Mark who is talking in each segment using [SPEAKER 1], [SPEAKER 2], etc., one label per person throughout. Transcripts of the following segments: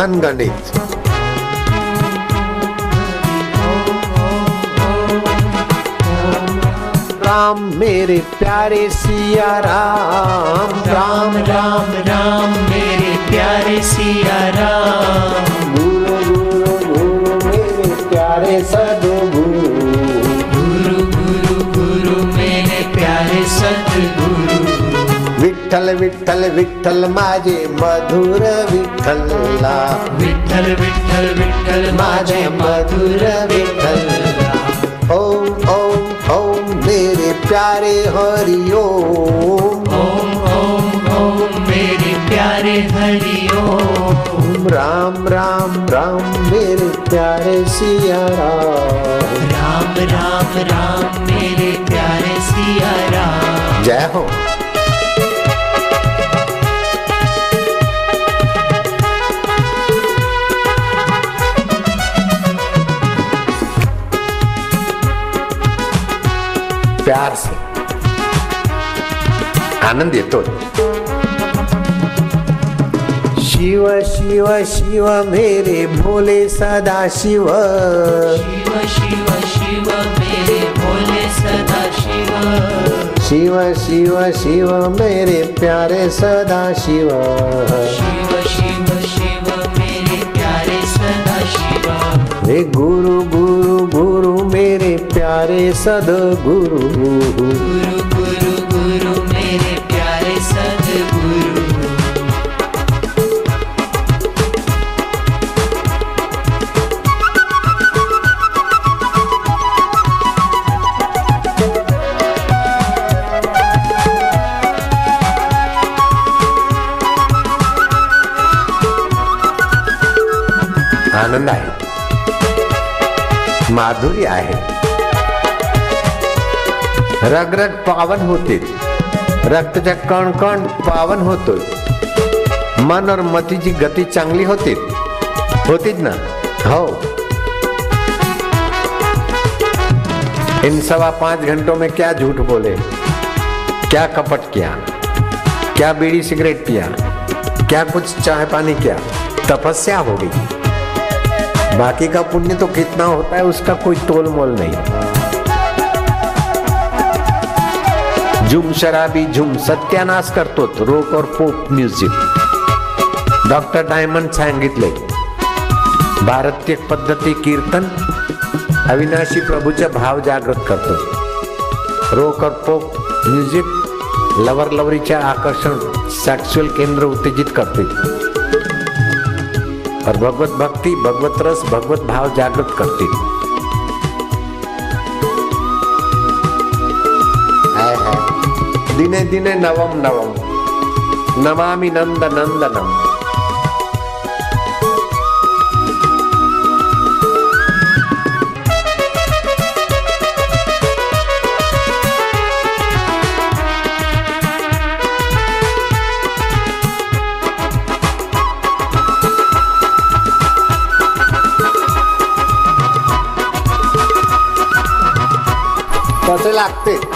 [SPEAKER 1] धन गणित राम मेरे प्यारे सिया राम।
[SPEAKER 2] राम राम राम मेरे प्यारे सिया
[SPEAKER 1] विठ्ठल विठ्ठल विठ्ठल माझे मधुर विठ्ठला
[SPEAKER 2] विठ्ठल विठ्ठल विठ्ठल माझे मधुर विठ्ठल
[SPEAKER 1] ओम ओम ओम मेरे प्यारे हरि ओम.
[SPEAKER 2] ओम ओम ओम मेरे प्यारे हरि ओम
[SPEAKER 1] राम राम राम मेरे प्यारे सिया राम.
[SPEAKER 2] राम राम राम मेरे प्यारे सिया राम.
[SPEAKER 1] जय हो. प्यार से। आनंद येतो शिव शिव शिव मेरे भोले सदा शिव।
[SPEAKER 2] शिव शिव शिव मेरे भोले सदा शिव।
[SPEAKER 1] शिव शिव शिव मेरे प्यारे सदा शिव।
[SPEAKER 2] शिव शिव शिव मेरे प्यारे सदा शिव।
[SPEAKER 1] गुरु मेरे प्यारे सदगुरु।
[SPEAKER 2] गुरु गुरु गुरु
[SPEAKER 1] आनंद रग रग पावन होते। रक्तच्या कण कण पावन होतो मन और मतीची गती चांगली होती। होतीच ना? हो। इन सवा पाँच घंटों में क्या झूठ बोले? क्या कपट किया? क्या बीड़ी सिगरेट पिया? क्या कुछ चाय पानी किया? तपस्या हो गई। बाकी का पुण्य तो कितना होता है, उसका कोई तोल मोल नहीं। झुम शराबी, झुम सत्यानाश करतो रोक और पोप म्युझिक. डॉक्टर डायमंड सांगितले, भारतीय पद्धती कीर्तन अविनाशी प्रभूचा भाव जागृत करतो. रोक और पोप म्युझिक लवर लवरीच्या आकर्षण सेक्सुअल केंद्र उत्तेजित करते. और भगवत भक्ति, भगवत रस, भगवत भाव जागृत करती. दिने दिने नवम नवम। नमामि नंद नंदनम कसे लागते।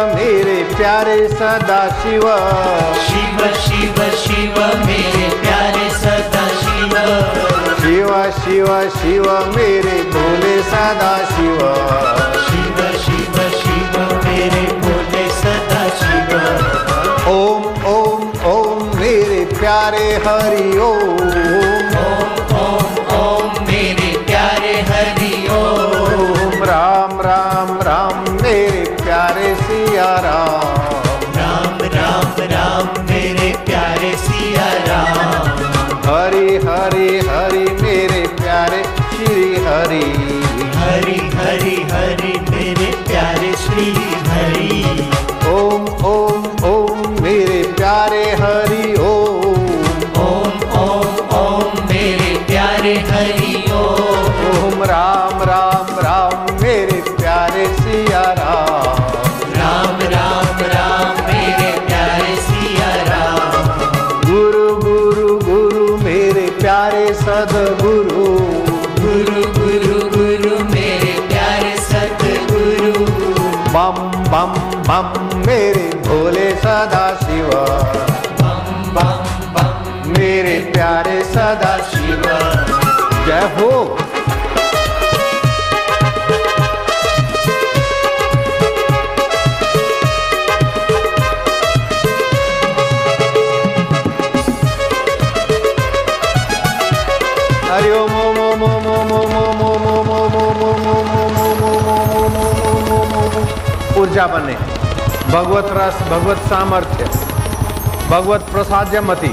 [SPEAKER 1] प्यारे सदा शिव।
[SPEAKER 2] शिव शिव शिव मेरे प्यारे सदा शिव।
[SPEAKER 1] शिव शिव शिव मेरे भोले सदा शिव।
[SPEAKER 2] शिव शिव शिव मेरे भोले सदा शिव।
[SPEAKER 1] ओम ओम ओम मेरे प्यारे हरि ओम श्री हरि।
[SPEAKER 2] हरि।
[SPEAKER 1] हो हरि ओम ओम ओम ओम ओम ओम ओम ओम ओम ओम ओम ओम ऊर्जा बने भगवत रस भगवत सामर्थ्य भगवत प्रसाद्यमति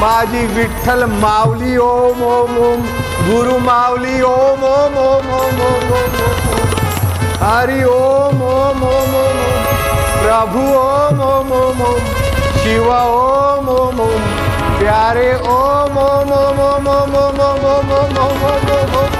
[SPEAKER 1] माजी विठल मावली ओम ओम ओम गुरु मावली ओम ओम ओम ओम ओम ओम हरि ओम ओम ओम ओम प्रभु ओम ओम ओम ओम शिव ओम ओम ओम प्यारे ओम ओम ओम ओम ओम ओम ओम ओम ओम ओम ओम